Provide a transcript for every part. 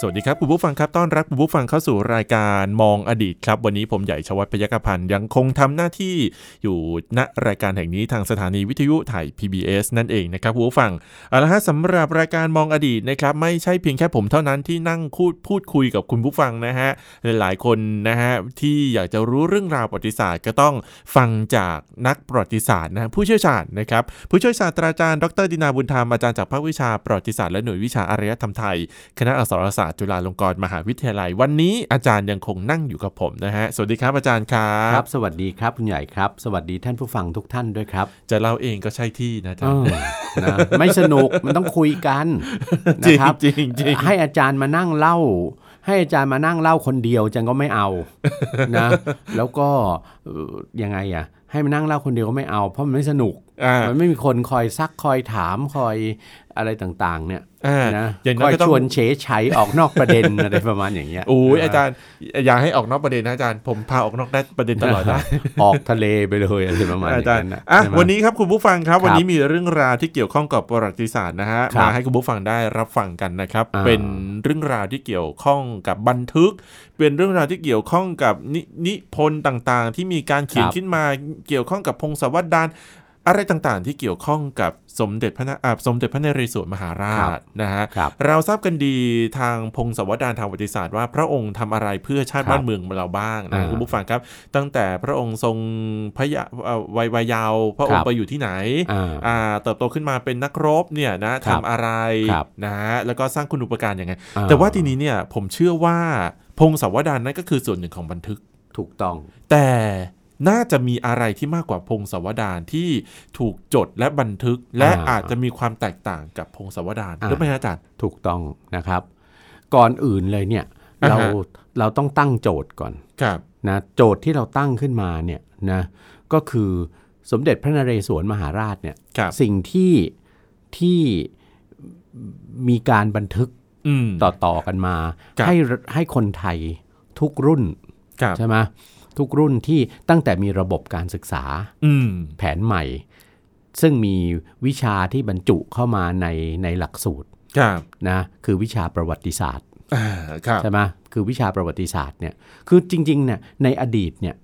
สวัสดีครับคุณผู้ฟังครับต้อนรับคุณผู้ฟังเข้าสู่รายการมองอดีตครับ วันนี้ผมใหญ่ชวัฒพยัคฆพันธ์ยังคงทำหน้าที่อยู่ณรายการแห่งนี้ทางสถานีวิทยุไทย PBS นั่นเองนะครับคุณผู้ฟังเอาละฮะสำหรับรายการมองอดีตนะครับไม่ใช่เพียงแค่ผมเท่านั้นที่นั่งพูดพูดคุยกับคุณผู้ฟังนะฮะหลายๆคนนะฮะที่อยากจะรู้เรื่องราวประวัติศาสตร์ ก็ต้องฟังจากนักประวัติศาสตร์นะฮะผู้เชี่ยวชาญนะครับผู้ช่วยศาสตราจารย์ดรดินาบุญธรรมอาจารย์จากภาควิชาประวัติศาสตร์และหน่วยวิชาอารยธรรมไทย คณะอักษรศาสตร์จุฬาลงกรณ์มหาวิทยาลัย วันนี้อาจารย์ยังคงนั่งอยู่กับผมนะฮะ สวัสดีครับอาจารย์ครัครับบสวัสดีครับคุณใหญ่ครับ สวัสดีท่านผู้ฟังทุกท่านด้วยครับ จะเล่าเองก็ใช่ที่นะอาจาเอรย์อนะไม่สนุกมันต้องคุยกันจรินะงครับจริงจริงให้อาจารย์มานั่งเล่าให้อาจารย์มานั่งเล่าคนเดียวจังก็ไม่เอานะ แล้วก็เอ่อยังไงอะ ให้มานั่งเล่าคนเดียวก็ไม่เอา เพราะมันไม่สนุกอ่ามันไม่มีคนคอยซักคอยถามคอยอะไรต่างๆ เนี่ยอ่า นะอย่างน้คออยยก็ต้องชวนเฉยชัยออกนอกประเด็นอะไรประมาณอย่างเงี้ยโอ้ยอาจารย์อย่าให้ออกนอกประเด็นนะอาจารย์ผมพาออกนอกได้ประเด็นตลอดนะออกทะเลไปเลยอะไรประมาณออาย่างจารย์นั้นนะอะใช่ไหมวันนี้ครับคุณผู้ฟังครับครับ วันนี้มีเรื่องราวที่เกี่ยวข้องกับประวัติศาสตร์นะฮะครับมาให้คุณผู้ฟังได้รับฟังกันนะครับอ่าเป็นเรื่องราวที่เกี่ยวข้องกับบันทึก เป็นเรื่องราวที่เกี่ยวข้องกับนินิพนธ์ต่างๆ ที่มีการเขียนครับขึ้นมาเกี่ยวข้องกับพงศาวดาร อะไรต่างๆ ที่เกี่ยวข้องกับสมเด็จพระนอ่าสมเด็จพระนเรศวรมหาราชนะฮะครับเราทราบกันดีทางพงศาวดารทางประวัติศาสตร์ว่าพระองค์ทำอะไรเพื่อชาติครับบ้านเมืองเราบ้างนะอ่าคุณผู้ฟังครับ ตั้งแต่พระองค์ทรงพระยาเอ่อวัยวัยยาว พระองครัค์บไปอยู่ที่ไหนอ่าอ่าเติบโตขึ้นมาเป็นนักรบเนี่ยนะครับทำอะไรครับนะฮะแล้วก็สร้างคุณูปการยังไงอ่แต่ว่าทีนี้เนี่ยผมเชื่อว่าพงศาวดารนั่นก็คือส่วนหนึ่งของบันทึกถูกต้อง แต่ น่าจะมีอะไรที่มากกว่าพงศาวดารที่ถูกจดและบันทึก และอ่าอาจจะมีความแตกต่างกับพงศาวดารอ่าหรือไม่ฮะอาจารย์ถูกต้องนะครับ ก่อนอื่นเลยเนี่ยอ่าฮะเราเราต้องตั้งโจทย์ก่อนครับนะโจทย์ที่เราตั้งขึ้นมาเนี่ยนะก็คือสมเด็จพระนเรศวรมหาราชเนี่ยครับสิ่งที่ที่มีการบันทึกอืมต่อต่อกันมาครับให้ให้คนไทยทุกรุ่นครับใช่ไหม ทุกรุ่นที่ตั้งแต่มีระบบการศึกษาอืมแผนใหม่ ซึ่งมีวิชาที่บรรจุเข้ามาในในหลักสูตรครับนะคือวิชาประวัติศาสตร์อ่าครับใช่ไหมคือวิชาประวัติศาสตร์เนี่ยคือจริงๆเนี่ยในอดีตเนี่ย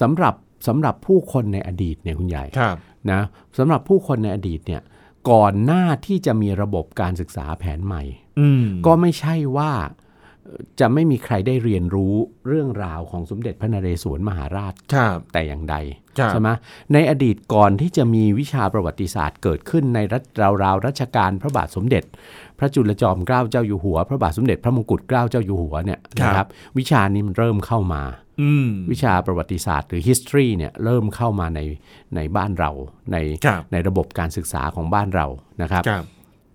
สำหรับสำหรับผู้คนในอดีตเนี่ยคุณใหญ่ครับนะสำหรับผู้คนในอดีตเนี่ยก่อนหน้าที่จะมีระบบการศึกษาแผนใหม่อืมก็ไม่ใช่ว่าเอ่อ จะไม่มีใครได้เรียนรู้เรื่องราวของสมเด็จพระนเรศวรมหาราชครับแต่อย่างใดครับใช่ไหมในอดีตก่อนที่จะมีวิชาประวัติศาสตร์เกิดขึ้นในรัชราวๆรัชกาลพระบาทสมเด็จ พระจุลจอมเกล้าเจ้าอยู่หัว พระบาทสมเด็จพระมงกุฎเกล้าเจ้าอยู่หัวเนี่ยนะครับ วิชานี้มันเริ่มเข้ามาอืมวิชาประวัติศาสตร์หรือ history เนี่ยเริ่มเข้ามาในในบ้านเราในครับในระบบการศึกษาของบ้านเรานะครับครับ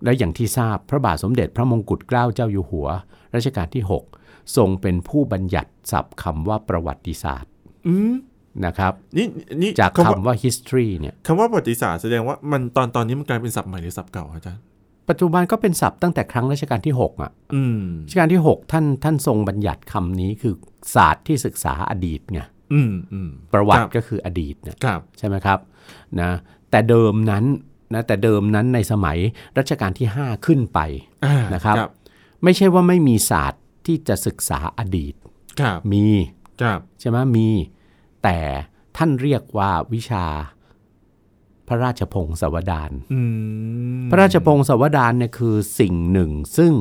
และอย่างที่ทราบพระบาทสมเด็จพระมงกุฎเกล้าเจ้าอยู่หัว รัชกาลที่ 6 ทรงเป็นผู้บัญญัติศัพท์คำว่าประวัติศาสตร์อืมนะครับนี่นี่จากคำว่าคำว่า history เนี่ยคำว่าประวัติศาสตร์แสดงว่ามันตอนตอนนี้มันกลายเป็นศัพท์ใหม่หรือศัพท์เก่าอาจารย์ปัจจุบันก็เป็นศัพท์ตั้งแต่ครั้งรัชกาลที่ 6 อะอืมรัชกาลที่ 6 ท่านท่านทรงบัญญัติคำนี้คือศาสตร์ที่ศึกษาอดีตไงอืมอืมประวัคติรับก็คืออดีตเนี่ยครับใช่ไหมครับนะแต่เดิมนั้น นะแต่เดิมนั้นในสมัยรัชกาลที่ 5 ขึ้นไปอ่านะครับครับไม่ใช่ว่าไม่มีศาสตร์ที่จะศึกษาอดีตครับมีครับใช่ไหมมีแต่ท่านเรียกว่าวิชาพระราชพงศาวดารอืมพระราชพงศาวดารเนี่ยคือสิ่งหนึ่ง ซึ่ง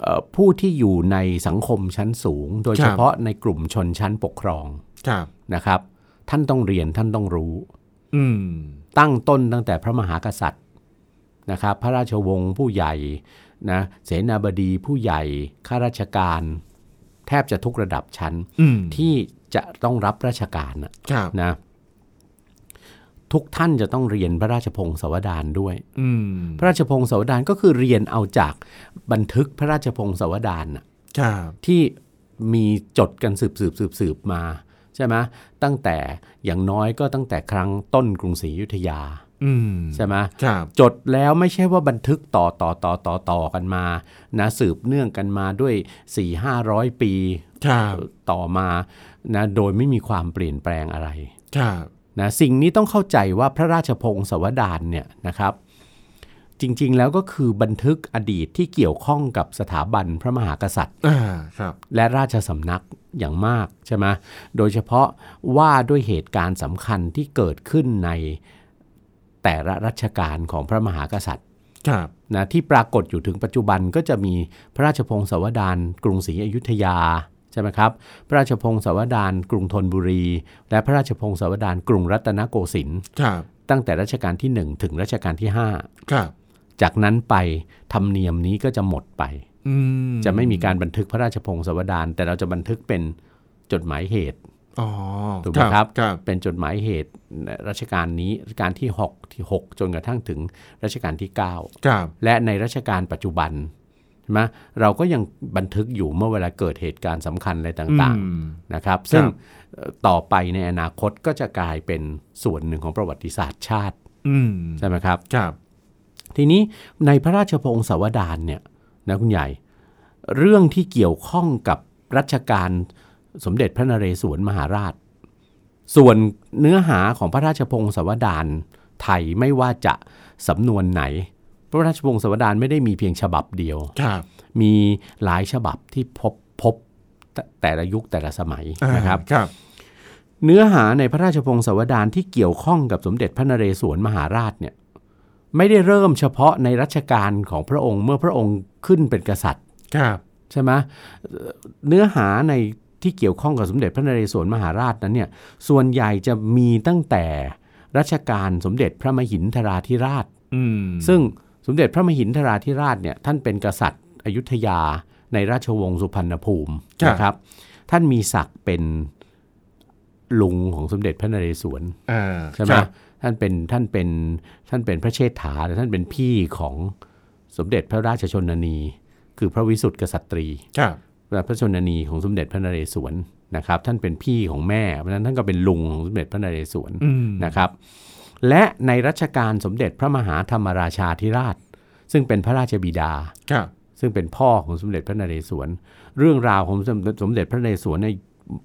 เอ่อผู้ที่อยู่ในสังคมชั้นสูง โดยเฉพาะในกลุ่มชนชั้นปกครองครับนะครับ ท่านต้องเรียนท่านต้องรู้ อืมตั้งต้นตั้งแต่พระมหากษัตริย์นะครับพระราชวงศ์ผู้ใหญ่นะเสนาบดีผู้ใหญ่ข้าราชการ แทบจะทุกระดับชั้นอืมที่จะต้องรับราชการน่ะครับนะทุกท่านจะต้องเรียนพระราชพงศาวดารด้วยอืมพระราชพงศาวดารก็คือเรียนเอาจากบันทึกพระราชพงศาวดารน่ะครับที่มีจดกันสืบสืบสืบสืบมา ใช่ไหมตั้งแต่อย่างน้อยก็ตั้งแต่ครั้งต้นกรุงศรีอยุธยาอืมใช่ไหมครับจดแล้วไม่ใช่ว่าบันทึกต่อต่อต่อต่อต่อกันมานะสืบเนื่องกันมาด้วย4 5 0 0ปีครับต่อมานะโดยไม่มีความเปลี่ยนแปลงอะไรครับนะสิ่งนี้ต้องเข้าใจว่าพระราชพงศาวดารเนี่ยนะครับ จริง ๆ แล้วก็คือบันทึกอดีตที่เกี่ยวข้องกับสถาบันพระมหากษัตริย์อ่าครับและราชสำนักอย่างมากใช่ไหมโดยเฉพาะว่าด้วยเหตุการณ์สำคัญที่เกิดขึ้นในแต่ละรัชกาลของพระมหากษัตริย์ครับนะที่ปรากฏอยู่ถึงปัจจุบันก็จะมีพระราชพงศาวดารกรุงศรีอยุธยาใช่ไหมครับ พระราชพงศาวดารกรุงธนบุรี และพระราชพงศาวดารกรุงรัตนโกสินทร์ครับตั้งแต่รัชกาลที่ 1 ถึงรัชกาลที่ครับ5 จากนั้นไปธรรมเนียมนี้ก็จะหมดไปอืมจะไม่มีการบันทึกพระราชพงศาวดารแต่เราจะบันทึกเป็นจดหมายเหตุอ๋อถูกไหมครับครับ เป็นจดหมายเหตุรัชกาลนี้รัชกาลที่6ที่ 6 จนกระทั่งถึงรัชกาลที่9ครับและในรัชกาลปัจจุบันใช่ไหมเราก็ยังบันทึกอยู่เมื่อเวลาเกิดเหตุการณ์สำคัญอะไรต่างอืมๆนะครับ ซึ่งครับเอ่อต่อไปในอนาคตก็จะกลายเป็นส่วนหนึ่งของประวัติศาสตร์ชาติอืมใช่ไหมครับครับ ทีนี้ในพระราชพงศาวดารเนี่ยนะคุณใหญ่เรื่องที่เกี่ยวข้องกับรัชกาลสมเด็จพระนเรศวรมหาราช ส่วนเนื้อหาของพระราชพงศาวดารไทยไม่ว่าจะสำนวนไหน พระราชพงศาวดารไม่ได้มีเพียงฉบับเดียวครับมีหลายฉบับที่พบพบแต่แต่ละยุคแต่ละสมัยอ่านะครับครับเนื้อหาในพระราชพงศาวดารที่เกี่ยวข้องกับสมเด็จพระนเรศวรมหาราชเนี่ย ไม่ได้เริ่มเฉพาะในรัชกาลของพระองค์เมื่อพระองค์ขึ้นเป็นกษัตริย์ครับใช่ไหมเอ่อเนื้อหาในที่เกี่ยวข้องกับสมเด็จพระนเรศวรมหาราชนั้นเนี่ยส่วนใหญ่จะมีตั้งแต่รัชกาลสมเด็จพระมหินทราธิราชอืมซึ่งสมเด็จพระมหินทราธิราชเนี่ยท่านเป็นกษัตริย์อยุธยาในราชวงศ์สุพรรณภูมินะครับ ท่านมีศักดิ์เป็นลุงของสมเด็จพระนเรศวรอ่าใช่ไหมครับ ท่านเป็นท่านเป็นท่านเป็นพระเชษฐาแต่ท่านเป็นพี่ของสมเด็จพระราชชนนี คือพระวิสุทธิกษัตรีครับและพระชนนีของสมเด็จพระนเรศวรนะครับ ท่านเป็นพี่ของแม่เพราะฉะนั้นท่านก็เป็นลุงของสมเด็จพระนเรศวรอืมนะครับ และในรัชกาลสมเด็จพระมหาธรรมราชาธิราช ซึ่งเป็นพระราชบิดาครับซึ่งเป็นพ่อของสมเด็จพระนเรศวร เรื่องราวของสมเด็จสมเด็จพระนเรศวรเนี่ย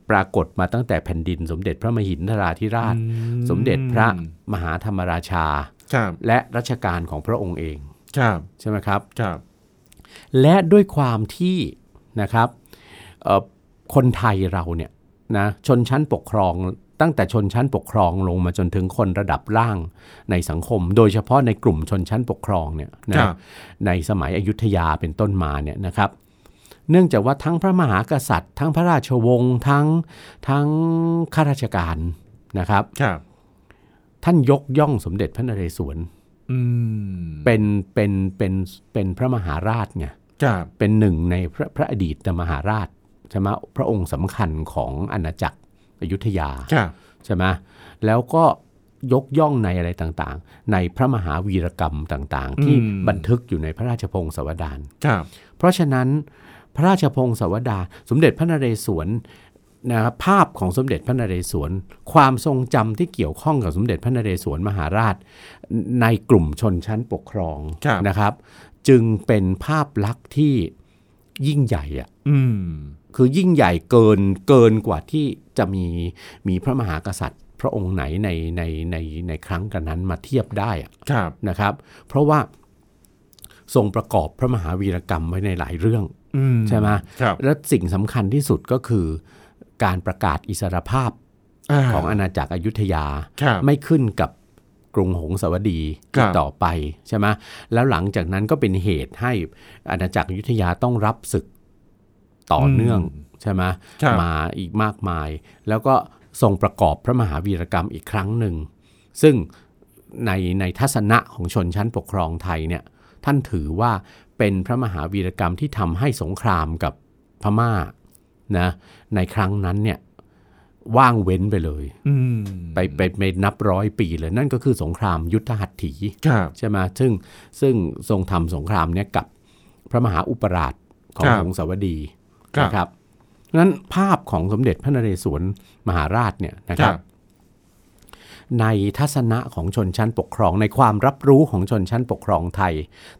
ปรากฏมาตั้งแต่แผ่นดิน สมเด็จพระมหินทราธิราช สมเด็จพระมหาธรรมราชาครับและรัชกาลของพระองค์เองครับใช่ไหมครับครับ และด้วยความที่นะครับเอ่อคนไทยเราเนี่ยนะชนชั้นปกครองตั้งแต่ชนชั้นปกครองลงมาจนถึงคนระดับล่างในสังคม โดยเฉพาะในกลุ่มชนชั้นปกครองเนี่ยนะครับในสมัยอยุธยาเป็นต้นมาเนี่ยนะครับ เนื่องจากว่าทั้งพระมหากษัตริย์ ทั้งพระราชวงศ์ทั้งทั้งข้าราชการนะครับครับ ท่านยกย่องสมเด็จพระนเรศวรอืมเป็นเป็นเป็นเป็นพระมหาราชไงครับเป็นหนึ่งในพระพระอดีตมหาราชใช่ไหมพระองค์สำคัญของอาณาจักรอยุธยาครับใช่ไหมแล้วก็ยกย่องในอะไรต่างๆ ในพระมหาวีรกรรมต่างๆ ที่บันทึกอยู่ในพระราชพงศาวดารครับเพราะฉะนั้น พระราชพงศาวดารสมเด็จพระนเรศวรนะครับภาพของสมเด็จพระนเรศวร ความทรงจำที่เกี่ยวข้องกับสมเด็จพระนเรศวรมหาราช ในกลุ่มชนชั้นปกครองครับนะครับ จึงเป็นภาพลักษณ์ที่ยิ่งใหญ่อะอืมคือยิ่งใหญ่เกินเกินกว่าที่จะมีมีพระมหากษัตริย์ พระองค์ไหนในในในในครั้งกันนั้นมาเทียบได้อะครับนะครับ เพราะว่าทรงประกอบพระมหาวีรกรรมไว้ในหลายเรื่องอืม ใช่ไหมครับและสิ่งสำคัญที่สุดก็คือ การประกาศอิสรภาพของอาณาจักรอยุธยาครับไม่ขึ้นกับกรุงหงสาวดีครัอีบกต่อไปใช่ไหมแล้วหลังจากนั้นก็เป็นเหตุให้อาณาจักรอยุธยาต้องรับศึกต่อเนื่องใช่ไหมครับมาอีกมากมาย แล้วก็ทรงประกอบพระมหาวีรกรรมอีกครั้งหนึ่ง ซึ่งในในทัศนะของชนชั้นปกครองไทยเนี่ย ท่านถือว่าเป็นพระมหาวีรกรรมที่ทำให้สงครามกับพม่านะในครั้งนั้นเนี่ยว่างเว้นไปเลยอืมไปไปไปนับร้อยปีเลย นั่นก็คือสงครามยุทธหัตถีครับใช่ไหมซึ่งซึ่งทรงทำสงครามเนี้ยกับพระมหาอุปราชของครับหงสาวดีครับนะครับนั้นภาพของสมเด็จพระนเรศวรมหาราชเนี่ยนะครัครับบ ในทัศนะของชนชั้นปกครอง ในความรับรู้ของชนชั้นปกครองไทย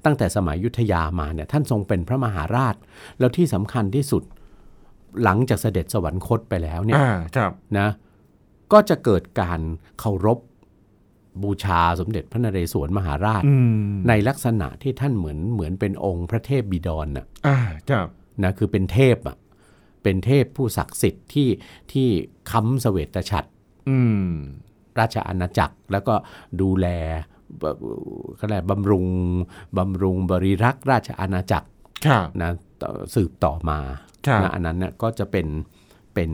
ตั้งแต่สมัยอยุทธยามาเนี่ยท่านทรงเป็นพระมหาราช แล้วที่สำคัญที่สุดหลังจากเสด็จสวรรคตไปแล้วเนี่ยอ่าครับนะก็จะเกิดการเคารพบูชาสมเด็จพระนเรศวรมหาราชอืมในลักษณะที่ท่านเหมือนเหมือนเป็นองค์พระเทพบิดรน่ะอ่าครับนะคือเป็นเทพอะเป็นเทพผู้ศักดิ์สิทธิ์ที่ที่ค้ำเสวตฉัตรอืม ราชอาณาจักร แล้วก็ดูแลบก็แหละบำรุงบำรุงบริรักษ์ราชอาณาจักรครับนะต่อสืบต่อมาครับนะอันนั้นเนี่ยก็จะเป็นเป็น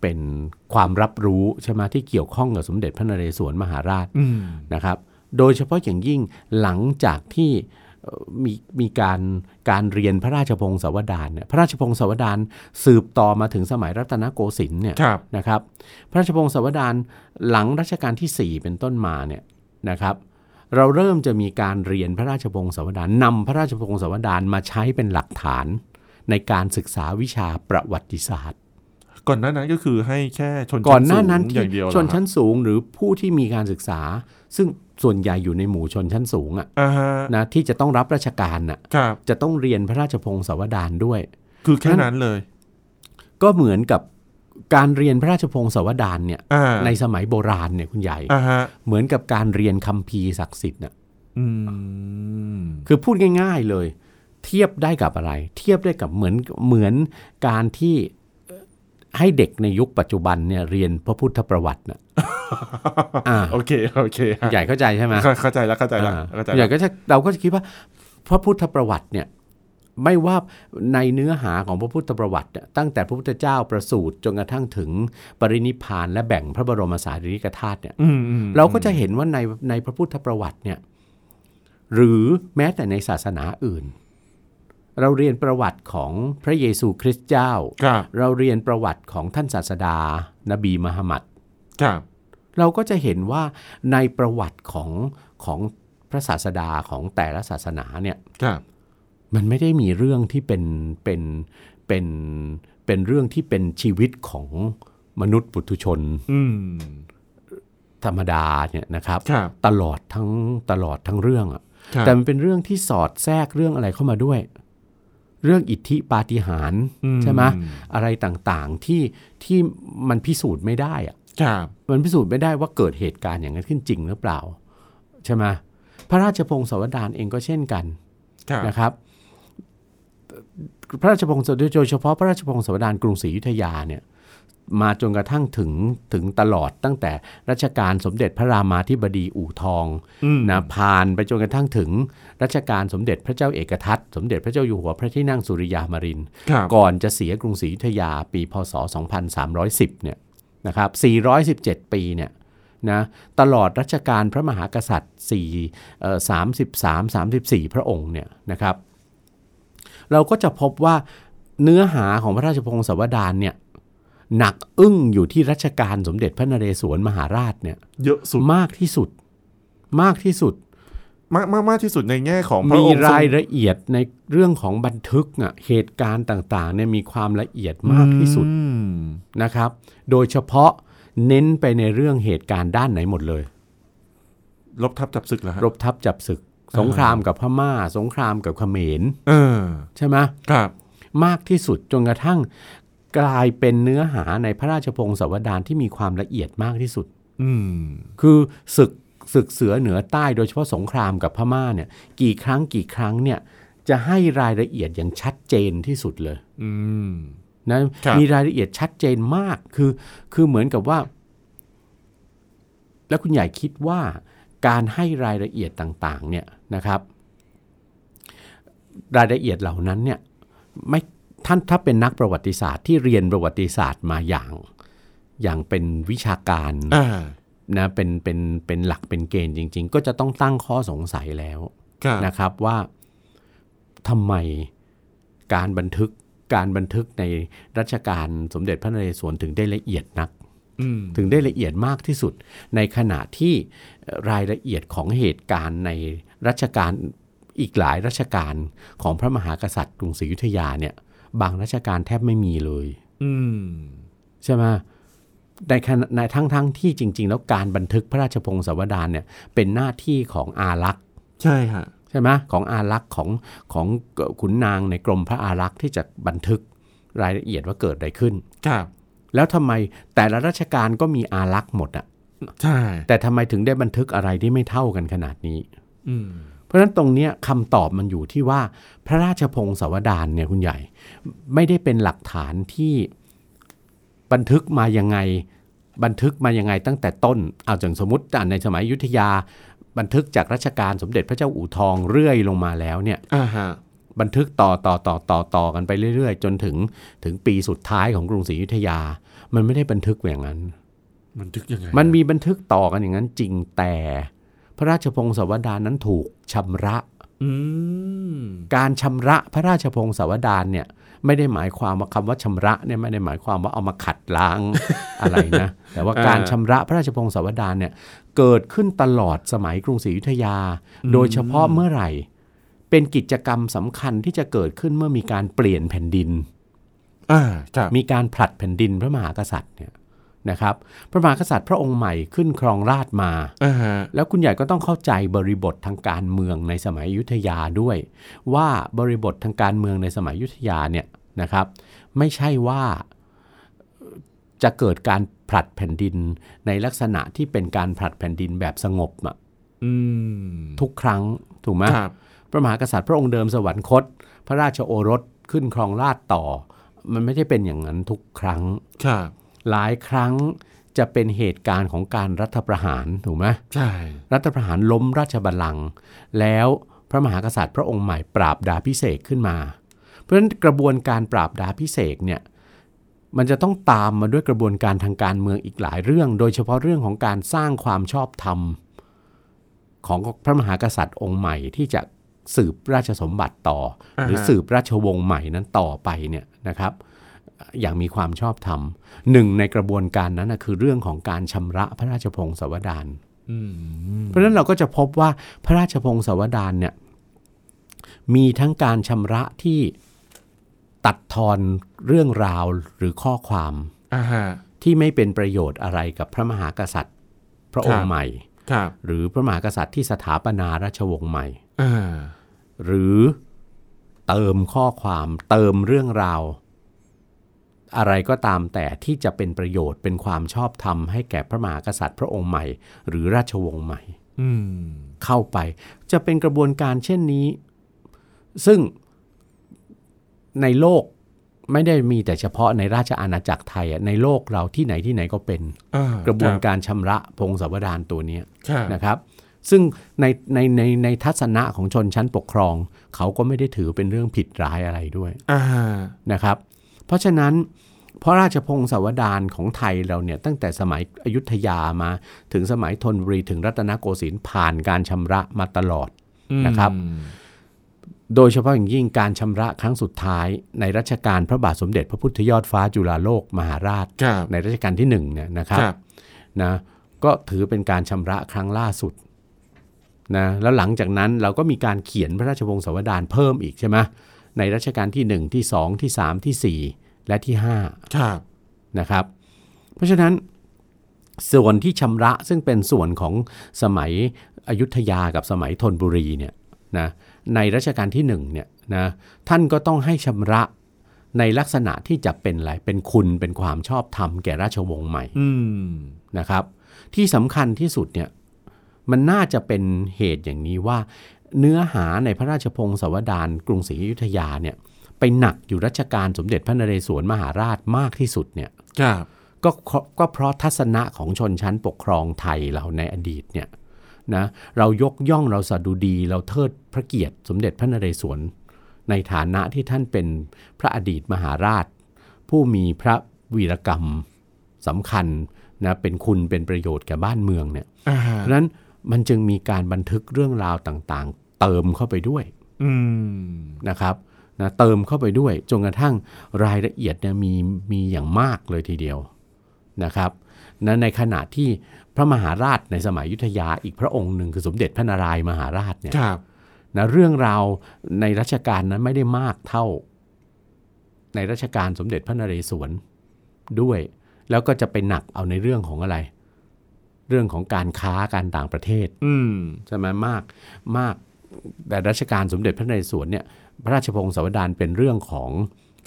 เป็นความรับรู้ใช่ไหมที่เกี่ยวข้องกับสมเด็จพระนเรศวรมหาราชอืมนะครับ โดยเฉพาะอย่างยิ่งหลังจากที่เอ่อ มีมีการการเรียนพระราชพงศาวดารเนี่ยพระราชพงศาวดารสืบต่อมาถึงสมัยรัตนโกสินทร์เนี่ยครับนะครับ พระราชพงศาวดารหลังรัชกาลที่ 4 เป็นต้นมาเนี่ยนะครับ เราเริ่มจะมีการเรียนพระราชพงศาวดารนำพระราชพงศาวดารมาใช้เป็นหลักฐานในการศึกษาวิชาประวัติศาสตร์ก่อนหน้านั้นก็คือให้แค่ชนก่อนหน้านั้นสูงอที่ย่างเดียวเหรอชนชั้นสูงหรือผู้ที่มีการศึกษา ซึ่ง ส่วนใหญ่อยู่ในหมู่ชนชั้นสูงอะอ่าฮะนะที่จะต้องรับราชการน่ะครับจะต้องเรียนพระราชพงศาวดารด้วย คือแค่นั้นเลย ก็เหมือนกับการเรียนพระราชพงศาวดารเนี่ยอ่าในสมัยโบราณเนี่ยคุณใหญ่อ่าฮะเหมือนกับการเรียนคัมภีร์ศักดิ์สิทธิ์น่ะอืมคือพูดง่าย ๆเลย เทียบได้กับอะไร เทียบได้กับเหมือนเหมือนการที่เอ่อ ให้เด็กในยุคปัจจุบันเนี่ยเรียนพระพุทธประวัติน่ะอ่าโอเคโอเคฮะใหญ่เข้าใจใช่ไหมเข้าเข้าใจแล้วเข้าใจแล้วอ่าเข้าใจใหแล้ญ่วก็จะเราก็จะคิดว่าพระพุทธประวัติเนี่ยไม่ว่าในเนื้อหาของพระพุทธประวัติเนี่ยตั้งแต่พระพุทธเจ้าประสูติจนกระทั่งถึงปรินิพพานและแบ่งพระบรมสารีริกธาตุเนี่ยอืมอืมเราก็จะเห็นว่าในในพระพุทธประวัติเนี่ยหรือแม้แต่ในศาสนาอื่น เราเรียนประวัติของพระเยซูคริสต์เจ้าครับเราเรียนประวัติของท่านศาสดา นบีมหมัดครับเราก็จะเห็นว่าในประวัติของของพระศาสดาของแต่ละศาสนาเนี่ยครับมันไม่ได้มีเรื่องที่เป็นเป็นเป็นเป็นเรื่องที่เป็นชีวิตของมนุษย์ปุถุชนอืมธรรมดาเนี่ยนะครับครับ ตลอดทั้งตลอดทั้งเรื่องอะครับแต่มันเป็นเรื่องที่สอดแทรกเรื่องอะไรเข้ามาด้วย เรื่องอิทธิปาฏิหาริย์อืใช่ไหมอะไรต่างๆที่ที่มันพิสูจน์ไม่ได้อะครับมันพิสูจน์ไม่ได้ว่าเกิดเหตุการณ์อย่างนั้นขึ้นจริงหรือเปล่า ใช่ไหมพระราชพงศาวดารเองก็เช่นกันครับนะครับ พระราชพงศาวดารโดยเฉพาะพระราชพงศาวดารกรุงศรีอยุธยาเนี่ย มาจนกระทั่งถึงถึงตลอดตั้งแต่รัชกาลสมเด็จพระรามาธิบดีอู่ทองอืมนะผ่านไปจนกระทั่งถึงรัชกาลสมเด็จพระเจ้าเอกทัตสมเด็จพระเจ้าอยู่หัวพระที่นั่งสุริยามารินทร์ครับก่อนจะเสียกรุงศรีอยุธยาปีพศ 2310 เนี่ยนะครับ 417 ปีเนี่ยนะตลอดรัชกาลพระมหากษัตริย์4เอ่อ33 34 พระองค์เนี่ยนะครับ เราก็จะพบว่าเนื้อหาของพระราชพงศาวดารเนี่ย หนักอึ้งอยู่ที่รัชกาลสมเด็จพระนเรศวรมหาราชเนี่ย เยอะสุดมากที่สุด มากที่สุด มากมากมากที่สุดในแง่ของพระมีองค์ทรงรายละเอียดในเรื่องของบันทึกอะเหตุการณ์ต่างๆเนี่ยมีความละเอียดมากที่สุดอืมนะครับ โดยเฉพาะเน้นไปในเรื่องเหตุการณ์ด้านไหนหมดเลย ลบทับจับศึกแล้วฮะรบทับจับศึก สงครามกับพม่า สงครามกับเขมรเออใช่ไหม ครับ มากที่สุดจนกระทั่ง กลายเป็นเนื้อหาในพระราชพงศาวดารที่มีความละเอียดมากที่สุด อืมคือศึกศึกเสือเหนือใต้โดยเฉพาะสงครามกับพม่าเนี่ย กี่ครั้งกี่ครั้งเนี่ย จะให้รายละเอียดอย่างชัดเจนที่สุดเลย อืมนะครับมีรายละเอียดชัดเจนมากคือ คือเหมือนกับว่า แล้วคุณใหญ่คิดว่าการให้รายละเอียดต่าง ๆ เนี่ยนะครับ รายละเอียดเหล่านั้นเนี่ย ไม่ ท่านถ้าเป็นนักประวัติศาสตร์ที่เรียนประวัติศาสตร์มาอย่างอย่างเป็นวิชาการอ่านะเป็นเป็นเป็นหลักเป็นเกณฑ์จริง ๆ ก็จะต้องตั้งข้อสงสัยแล้วครับนะครับว่าทำไมการบันทึกการบันทึกในรัชกาลสมเด็จพระนเรศวรถึงได้ละเอียดนักอืมถึงได้ละเอียดมากที่สุด ในขณะที่เอ่อรายละเอียดของเหตุการณ์ในรัชกาลอีกหลายรัชกาลของพระมหากษัตริย์กรุงศรีอยุธยาเนี่ย บางราชการแทบไม่มีเลย อืมใช่ไหมในขณะในทั้งทั้งที่จริง ๆ แล้วการบันทึกพระราชพงศาวดารเนี่ย เป็นหน้าที่ของอารักษ์ใช่ฮะใช่ไหมของอารักษ์ของของขุนนางในกรมพระอารักษ์ที่จะบันทึกรายละเอียดว่าเกิดอะไรขึ้นครับแล้วทำไมแต่ละราชการก็มีอารักษ์หมดอะใช่แต่ทำไมถึงได้บันทึกอะไรที่ไม่เท่ากันขนาดนี้ อืมเพ ราะฉะนั้นตรงเนี้ยคำตอบมันอยู่ที่ว่าพระราชพงศาวดารเนี่ยคุณใหญ่ ไม่ได้เป็นหลักฐานที่บันทึกมายังไง บันทึกมายังไงตั้งแต่ต้นเอาอย่างสมมติในสมัยอยุธยา บันทึกจากรัชกาลสมเด็จพระเจ้าอู่ทองเรื่อยลงมาแล้วเนี่ยอ่าฮะบันทึกต่อต่อต่อต่อต่อกันไปเรื่อยๆ จนถึงถึงปีสุดท้ายของกรุงศรีอยุธยา มันไม่ได้บันทึกอย่างนั้นมันทึกยังไงมันมีบันทึกต่อกันอย่างนั้นจริงแต่ พระราชพงศาวดารนั้นถูกชำระอืมการชำระพระราชพงศาวดารเนี่ย ไม่ได้หมายความว่าคำว่าชำระเนี่ยไม่ได้หมายความว่าเอามาขัดล้างอะไรนะ แต่ว่าการชำระพระราชพงศาวดารเนี่ยเกิดขึ้นตลอดสมัยกรุงศรีอยุธยา โดยเฉพาะเมื่อไหร่ เป็นกิจกรรมสำคัญที่จะเกิดขึ้นเมื่อมีการเปลี่ยนแผ่นดินอ่าครับมีการผลัดแผ่นดินพระมหากษัตริย์เนี่ย นะครับพระมหากษัตริย์พระองค์ใหม่ขึ้นครองราชย์มาอ่าฮะแล้วคุณใหญ่ก็ต้องเข้าใจบริบททางการเมืองในสมัยอยุธยาด้วย ว่าบริบททางการเมืองในสมัยอยุธยาเนี่ยนะครับ ไม่ใช่ว่าจะเกิดการผลัดแผ่นดินในลักษณะที่เป็นการผลัดแผ่นดินแบบสงบอะอืมทุกครั้งถูกไหมครับพระมหากษัตริย์พระองค์เดิมสวรรคต พระราชโอรสขึ้นครองราชย์ต่อ มันไม่ได้เป็นอย่างนั้นทุกครั้งครับ หลายครั้งจะเป็นเหตุการณ์ของการรัฐประหารถูกไหมใช่รัฐประหารล้มราชบัลลังก์แล้วพระมหากษัตริย์พระองค์ใหม่ปราบดาพิเศษกขึ้นมา เพราะฉะนั้นกระบวนการปราบดาพิเศษกเนี่ยมันจะต้องตามมาด้วยกระบวนการทางการเมืองอีกหลายเรื่อง โดยเฉพาะเรื่องของการสร้างความชอบธรรม ของพระมหากษัตริย์องค์ใหม่ที่จะสืบราชสมบัติต่อ หรือสืบราชวงศ์ใหม่นั้นต่อไปเนี่ยนะครับ อย่างมีความชอบธรรมหนึ่งในกระบวนการนั้นนะคือเรื่องของการชำระพระราชพงศาวดารอืมเพราะฉะนั้นเราก็จะพบว่าพระราชพงศาวดารเนี่ยมีทั้งการชำระที่ตัดทอนเรื่องราวหรือข้อความอ่าฮะที่ไม่เป็นประโยชน์อะไรกับพระมหากษัตริย์ พระองครัค์บใหม่ครับหรือพระมหากษัตริย์ที่สถาปนาราชวงศ์ใหม่อ่าหรือเติมข้อความเติมเรื่องราว อะไรก็ตามแต่ที่จะเป็นประโยชน์เป็นความชอบธรรมให้แก่พระมหากษัตริย์พระองค์ใหม่ หรือราชวงศ์ใหม่อืมเข้าไป จะเป็นกระบวนการเช่นนี้ ซึ่งในโลกไม่ได้มีแต่เฉพาะในราชอาณาจักรไทยอะในโลกเราที่ไหนที่ไหนก็เป็นอ่ากระบวนการชำระพงศาวดารตัวเนี้ยครับนะครับ ซึ่งในในในในทัศนะของชนชั้นปกครอง เขาก็ไม่ได้ถือเป็นเรื่องผิดร้ายอะไรด้วยอ่านะครับ เพราะฉะนั้นพระราชพงศาวดารของไทยเราเนี่ยตั้งแต่สมัยอยุธยามา ถึงสมัยธนบุรีถึงรัตนโกสินทร์ผ่านการชำระมาตลอดนะครับอืมโดยเฉพาะอย่างยิ่งการชำระครั้งสุดท้ายในรัชกาลพระบาทสมเด็จพระพุทธยอดฟ้าจุฬาโลกมหาราชครับในรัชกาลที่หนึ่งเนี่ยนะครับครับนะก็ถือเป็นการชำระครั้งล่าสุดนะแล้วหลังจากนั้นเราก็มีการเขียนพระราชวงศาวดารเพิ่มอีกใช่ไหม ในรัชกาลที่ 1 ที่ 2 ที่ 3 ที่ 4 และที่ครับ5นะครับ เพราะฉะนั้นส่วนที่ชำระซึ่งเป็นส่วนของสมัยอยุธยากับสมัยธนบุรีเนี่ยนะในรัชกาลที่1เนี่ยนะท่านก็ต้องให้ชำระในลักษณะที่จะเป็นอะไรเป็นคุณเป็นความชอบธรรมแก่ราชวงศ์ใหม่อืมนะครับ ที่สำคัญที่สุดเนี่ยมันน่าจะเป็นเหตุอย่างนี้ว่า เนื้อหาในพระราชพงศาวดารกรุงศรีอยุธยาเนี่ยไปหนักอยู่รัชกาลสมเด็จพระนเรศวรมหาราชมากที่สุดเนี่ยครับก็ก็ก็เพราะทัศนะของชนชั้นปกครองไทยเราในอดีตเนี่ยนะเรายกย่องเราสดุดีเราเทิดพระเกียรติสมเด็จพระนเรศวรในฐานะที่ท่านเป็นพระอดีตมหาราช ผู้มีพระวีรกรรมสำคัญนะเป็นคุณเป็นประโยชน์แก่บ้านเมืองเนี่ยอ่าเพราะฉะนั้นมันจึงมีการบันทึกเรื่องราวต่างๆ เติมเข้าไปด้วยอืมนะครับนะเติมเข้าไปด้วยจนกระทั่งรายละเอียดเนี่ยมีมีอย่างมากเลยทีเดียวนะครับนะในขณะที่พระมหาราชในสมัยอยุธยาอีกพระองค์หนึ่งคือสมเด็จพระนารายณ์มหาราชเนี่ยครับนะเรื่องราวในรัชกาลนั้นไม่ได้มากเท่า ในรัชกาลสมเด็จพระนเรศวรด้วย แล้วก็จะไปหนักเอาในเรื่องของอะไร เรื่องของการค้าการต่างประเทศ อืมใช่ไหมมากมาก แต่รัชกาลสมเด็จพระนเรศวรเนี่ยพระราชพงศาวดารเป็นเรื่องของ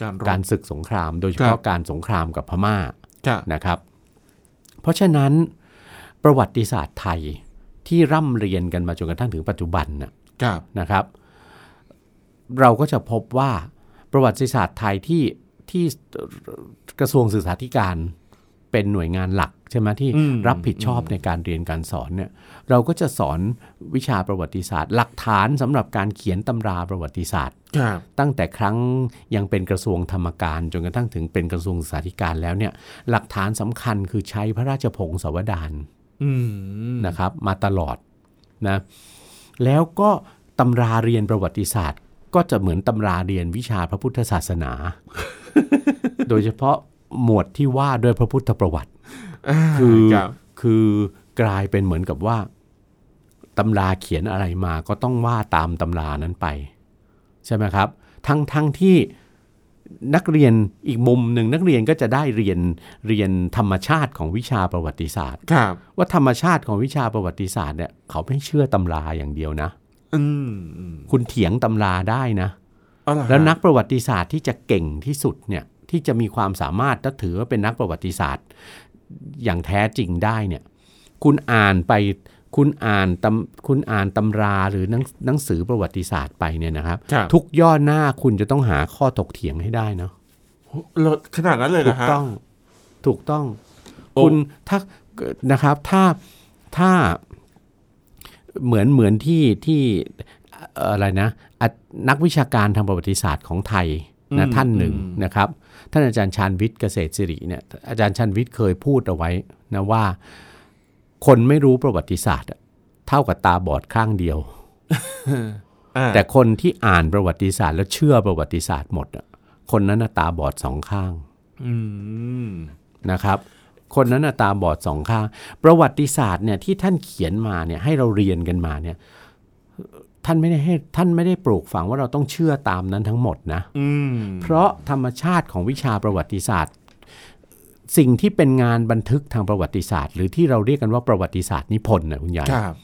การรบการศึกสงคราม โดยเฉครัพาะบการสงครามกับพม่าครับนะครับ เพราะฉะนั้นประวัติศาสตร์ไทยที่ร่ำเรียนกันมาจนกระทั่งถึงปัจจุบันน่ะครับนะครับ เราก็จะพบว่าประวัติศาสตร์ไทยที่ที่กระทรวงศึกษาธิการ เป็นหน่วยงานหลักใช่ไหมที่อืมรับผิดชอบในการเรียนการสอนเนี่ยเราก็จะสอนวิชาประวัติศาสตร์ หลักฐานสำหรับการเขียนตำราประวัติศาสตร์ครับตั้งแต่ครั้งยังเป็นกระทรวงธรรมการจนกระทั่งถึงเป็นกระทรวงศึกษาธิการแล้วเนี่ยหลักฐานสำคัญคือใช้พระราชพงศาวดารอืมนะครับ มาตลอดนะแล้วก็ตำราเรียนประวัติศาสตร์ ก็จะเหมือนตำราเรียนวิชาพระพุทธศาสนา โดยเฉพาะ หมวดที่ว่าด้วยพระพุทธประวัติคือครับคือกลายเป็นเหมือนกับว่าตำราเขียนอะไรมาก็ต้องว่าตามตำรานั้นไป ใช่ไหมครับ ทั้งทั้งที่นักเรียนอีกมุมหนึ่งนักเรียนก็จะได้เรียนเรียนธรรมชาติของวิชาประวัติศาสตร์ครับว่าธรรมชาติของวิชาประวัติศาสตร์เนี่ยเขาไม่เชื่อตำราอย่างเดียวนะอืมอืมคุณเถียงตำราได้นะเอาล่ะฮะแล้วนักประวัติศาสตร์ที่จะเก่งที่สุดเนี่ย ที่จะมีความสามารถถ้าถือว่าเป็นนักประวัติศาสตร์ อย่างแท้จริงได้เนี่ยคุณอ่านไปคุณอ่านตำคุณอ่านตำราหรือหนังหนังสือประวัติศาสตร์ไปเนี่ยนะครับครับ ทุกย่อหน้าคุณจะต้องหาข้อถกเถียงให้ได้เนาะเราขนาดนั้นเลยถูนะกฮะต้องถูกต้องโอ้คุณถ้านะครับถ้าถ้าเหมือนเหมือนที่ที่เอ่ออะไรนะอะนักวิชาการทางประวัติศาสตร์ของไทย นะท่านหนึ่งนะครับ ท่านอาจารย์ชาญวิทย์เกษตรสิริเนี่ยอาจารย์ชาญวิทย์เคยพูดเอาไว้นะว่า คนไม่รู้ประวัติศาสตร์อะเท่ากับตาบอดข้างเดียวอ่าแต่คนที่อ่านประวัติศาสตร์ แล้วเชื่อประวัติศาสตร์หมดอะคนนั้นน่ะตาบอดสองข้างอืมนะครับ คนนั้นน่ะตาบอดสองข้าง ประวัติศาสตร์เนี่ยที่ท่านเขียนมาเนี่ยให้เราเรียนกันมาเนี่ย ท่านไม่ได้ให้ท่านไม่ได้ปลูกฝังว่าเราต้องเชื่อตามนั้นทั้งหมดนะอืมเพราะธรรมชาติของวิชาประวัติศาสตร์ สิ่งที่เป็นงานบันทึกทางประวัติศาสตร์ หรือที่เราเรียกกันว่าประวัติศาสตร์นิพนธ์นะคุณใหญ่ครับ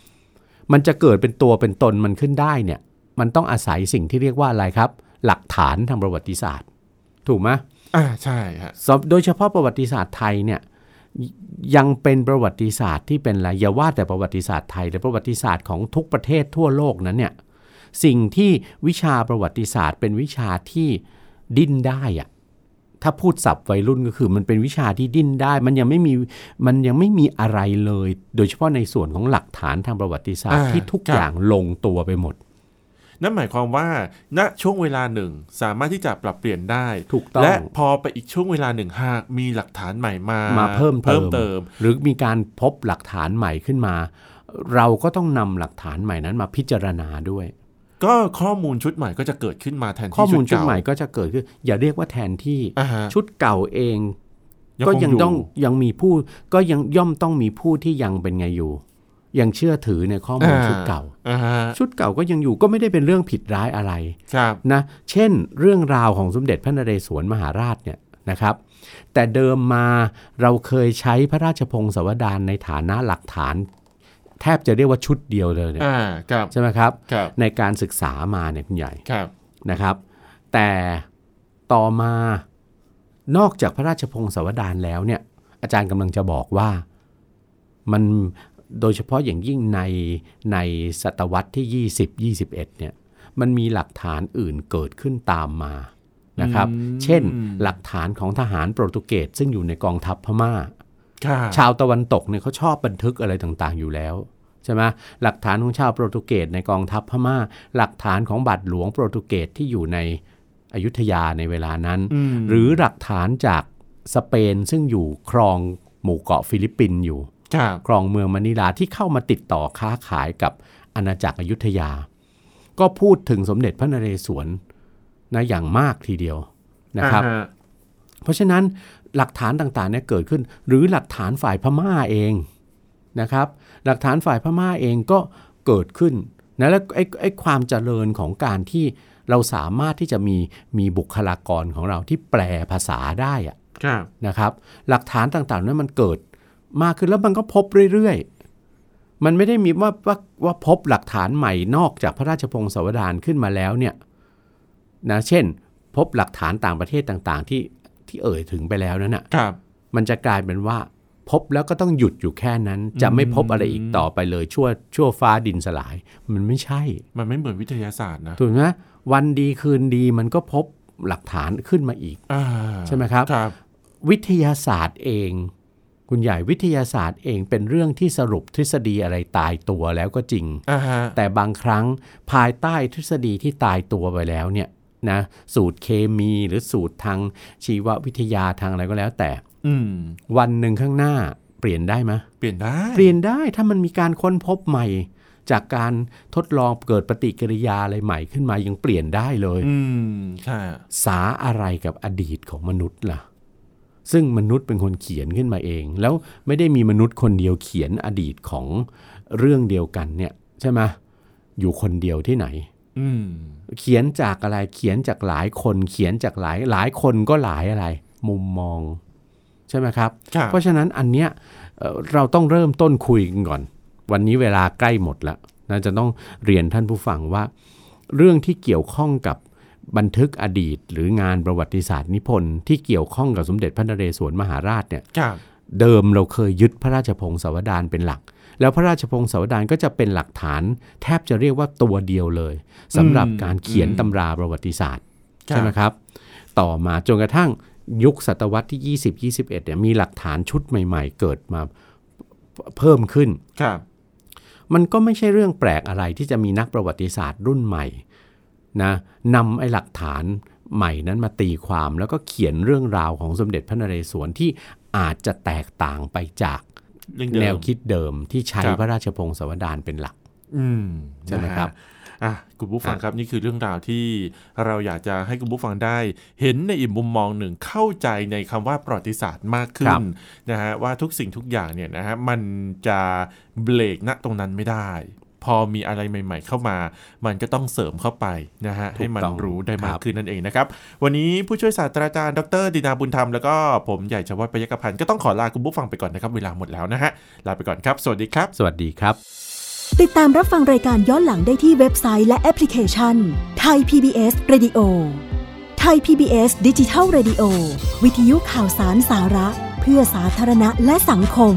มันจะเกิดเป็นตัวเป็นตนมันขึ้นได้เนี่ย มันต้องอาศัยสิ่งที่เรียกว่าอะไรครับ หลักฐานทางประวัติศาสตร์ ถูกไหมอ่าใช่ฮะสำโดยเฉพาะประวัติศาสตร์ไทยเนี่ย ยยังเป็นประวัติศาสตร์ที่เป็นอะไรอย่าว่าแต่ประวัติศาสตร์ไทยแต่ประวัติศาสตร์ของทุกประเทศทั่วโลกนั้นเนี่ยสิ่งที่วิชาประวัติศาสตร์ เป็นวิชาที่ดิ้นได้อะถ้าพูดศัพท์วัยรุ่นก็คือมันเป็นวิชาที่ดิ้นได้ มันยังไม่มีมันยังไม่มีอะไรเลย โดยเฉพาะในส่วนของหลักฐานทางประวัติศาสตร์อ่าที่ทุกครับอย่างลงตัวไปหมด นั่นหมายความว่า ณช่วงเวลาหนึ่งสามารถที่จะปรับเปลี่ยนได้ถูกต้องและพอไปอีกช่วงเวลาหนึ่งหากมีหลักฐานใหม่มามามาเพิ่มเติมเติม หรือมีการพบหลักฐานใหม่ขึ้นมา เราก็ต้องนำหลักฐานใหม่นั้นมาพิจารณาด้วยก็ข้อมูลชุดใหม่ก็จะเกิดขึ้นมาแทนที่ข้อมูลชุดเก่าใหม่ก็จะเกิดขึ้น อย่าเรียกว่าแทนที่อ่าฮะชุดเก่าเองยังก็คงยังอยู่ต้องยังมีผู้ก็ยังย่อมต้องมีผู้ที่ยังเป็นไงอยู่ ยังเชื่อถือในข้อมูลชุดเก่าอ่าฮะชุดเก่าก็ยังอยู่ก็ไม่ได้เป็นเรื่องผิดร้ายอะไรครับนะเช่น เรื่องราวของสมเด็จพระนเรศวรมหาราชเนี่ยนะครับ แต่เดิมมาเราเคยใช้พระราชพงศาวดารในฐานะหลักฐาน แทบจะเรียกว่าชุดเดียวเลยเนี่ยอ่าครับใช่ไหมครับครับในการศึกษามาเนี่ยคุณใหญ่ครับนะครับ แต่ต่อมานอกจากพระราชพงศาวดารแล้วเนี่ยอาจารย์กำลังจะบอกว่ามัน โดยเฉพาะอย่างยิ่งในในศตวรรษที่ 20 21เนี่ยมันมีหลักฐานอื่นเกิดขึ้นตามมานะครับอืมเช่นหลักฐานของทหารโปรตุเกสซึ่งอยู่ในกองทัพพม่าครับชาวตะวันตกเนี่ยเขาชอบบันทึกอะไรต่างๆ อยู่แล้วใช่ไหมหลักฐานของชาวโปรตุเกสในกองทัพพม่า หลักฐานของบัตรหลวงโปรตุเกสที่อยู่ในอยุธยาในเวลานั้นมหรือหลักฐานจากสเปนซึ่งอยู่ครองหมู่เกาะฟิลิปปินส์อยู่ ครับครองเมืองมะนิลาที่เข้ามาติดต่อค้าขายกับอาณาจักรอยุธยา ก็พูดถึงสมเด็จพระนเรศวรนะอย่างมากทีเดียวนะครับอ่าฮะเพราะฉะนั้นหลักฐานต่างๆเนี่ยเกิดขึ้น หรือหลักฐานฝ่ายพม่าเองนะครับ หลักฐานฝ่ายพม่าเองก็เกิดขึ้นนะแล้วไอ้ไอ้ความเจริญของการที่เราสามารถที่จะมีมีบุคลากรของเราที่แปลภาษาได้อะครับนะครับ หลักฐานต่างๆนั้นมันเกิด มากขึ้นแล้วมันก็พบเรื่อยๆ มันไม่ได้มีว่าว่าว่าพบหลักฐานใหม่นอกจากพระราชพงศาวดารขึ้นมาแล้วเนี่ยนะเช่น พบหลักฐานต่างประเทศต่างๆ ที่ที่เอ่ยถึงไปแล้วนั้นน่ะครับมันจะกลายเป็นว่าพบแล้วก็ต้องหยุดอยู่แค่นั้น จะไม่พบอะไรอีกต่อไปเลยชั่วชั่วฟ้าดินสลาย มันไม่ใช่ มันไม่เหมือนวิทยาศาสตร์นะถูกไหมวันดีคืนดีมันก็พบหลักฐานขึ้นมาอีกอ่าใช่ไหมครับครับวิทยาศาสตร์เอง คุณใหญ่วิทยาศาสตร์เองเป็นเรื่องที่สรุปทฤษฎีอะไรตายตัวแล้วก็จริงอ่าฮะแต่บางครั้งภายใต้ทฤษฎีที่ตายตัวไปแล้วเนี่ยนะสูตรเคมีหรือสูตรทางชีววิทยาทางอะไรก็แล้วแต่อืมวันหนึ่งข้างหน้าเปลี่ยนได้ไหมเปลี่ยนได้ เปลี่ยนได้ถ้ามันมีการค้นพบใหม่ จากการทดลองเกิดปฏิกิริยาอะไรใหม่ขึ้นมายังเปลี่ยนได้เลย อืมค่ะสาอะไรกับอดีตของมนุษย์ล่ะ ซึ่งมนุษย์เป็นคนเขียนขึ้นมาเอง แล้วไม่ได้มีมนุษย์คนเดียวเขียนอดีตของเรื่องเดียวกันเนี่ยใช่ไหมอยู่คนเดียวที่ไหนอืมเขียนจากอะไรเขียนจากหลายคนเขียนจากหลายหลายคนก็หลายอะไร มุมมอง ใช่ไหมครับครับเพราะฉะนั้นอันเนี้ยเอ่อเราต้องเริ่มต้นคุยกันก่อน วันนี้เวลาใกล้หมดแล้วนะจะต้องเรียนท่านผู้ฟังว่า เรื่องที่เกี่ยวข้องกับ บันทึกอดีตหรืองานประวัติศาสตร์นิพนธ์ที่เกี่ยวข้องกับสมเด็จพระนเรศวรมหาราชเนี่ยครับเดิมเราเคยยึดพระราชพงศาวดารเป็นหลัก แล้วพระราชพงศาวดารก็จะเป็นหลักฐาน แทบจะเรียกว่าตัวเดียวเลยสำหรับการเขียนตำราประวัติศาสตร์ใช่ไหมครับ ต่อมาจนกระทั่งยุคศตวรรษที่ 20 21เนี่ยมีหลักฐานชุดใหม่ ๆ เกิดมาเพิ่มขึ้นครับมันก็ไม่ใช่เรื่องแปลกอะไรที่จะมีนักประวัติศาสตร์รุ่นใหม่ นะนำไอ้หลักฐานใหม่นั้นมาตีความแล้วก็เขียนเรื่องราวของสมเด็จพระนเรศวรที่อาจจะแตกต่างไปจากเรื่องเดิมแนวคิดเดิมที่ใช้ครับพระราชพงศาวดารเป็นหลัก อืมใช่ไหมครับนะฮะอะคุณผู้ฟังครับนี่คือเรื่องราวที่เราอยากจะให้คุณผู้ฟังได้ เห็นในอีกมุมมองหนึ่งเข้าใจในคำว่าประวัติศาสตร์มากขึ้ครันบนะฮะว่าทุกสิ่งทุกอย่างเนี่ยนะฮะมันจะเบรกณตรงนั้นไม่ได้ พอมีอะไรใหม่ ๆ เข้ามา มันก็ต้องเสริมเข้าไปนะฮะให้มันรู้ได้มากขึ้นนั่นเองนะครับ วันนี้ผู้ช่วยศาสตราจารย์ดรดินาบุญธรรมแล้วก็ผมใหญ่ชวัฒน์ปยกพันธ์ก็ต้องขอลาคุณผู้ฟังไปก่อนนะครับ เวลาหมดแล้วนะฮะลาไปก่อนครับ สวัสดีครับ สวัสดีครับ ติดตามรับฟังรายการย้อนหลังได้ที่เว็บไซต์และแอปพลิเคชันไทย PBS Radio ไทย PBS ดิจิทัล Radio วิทยุข่าวสารสาระ เพื่อสาธารณะและสังคม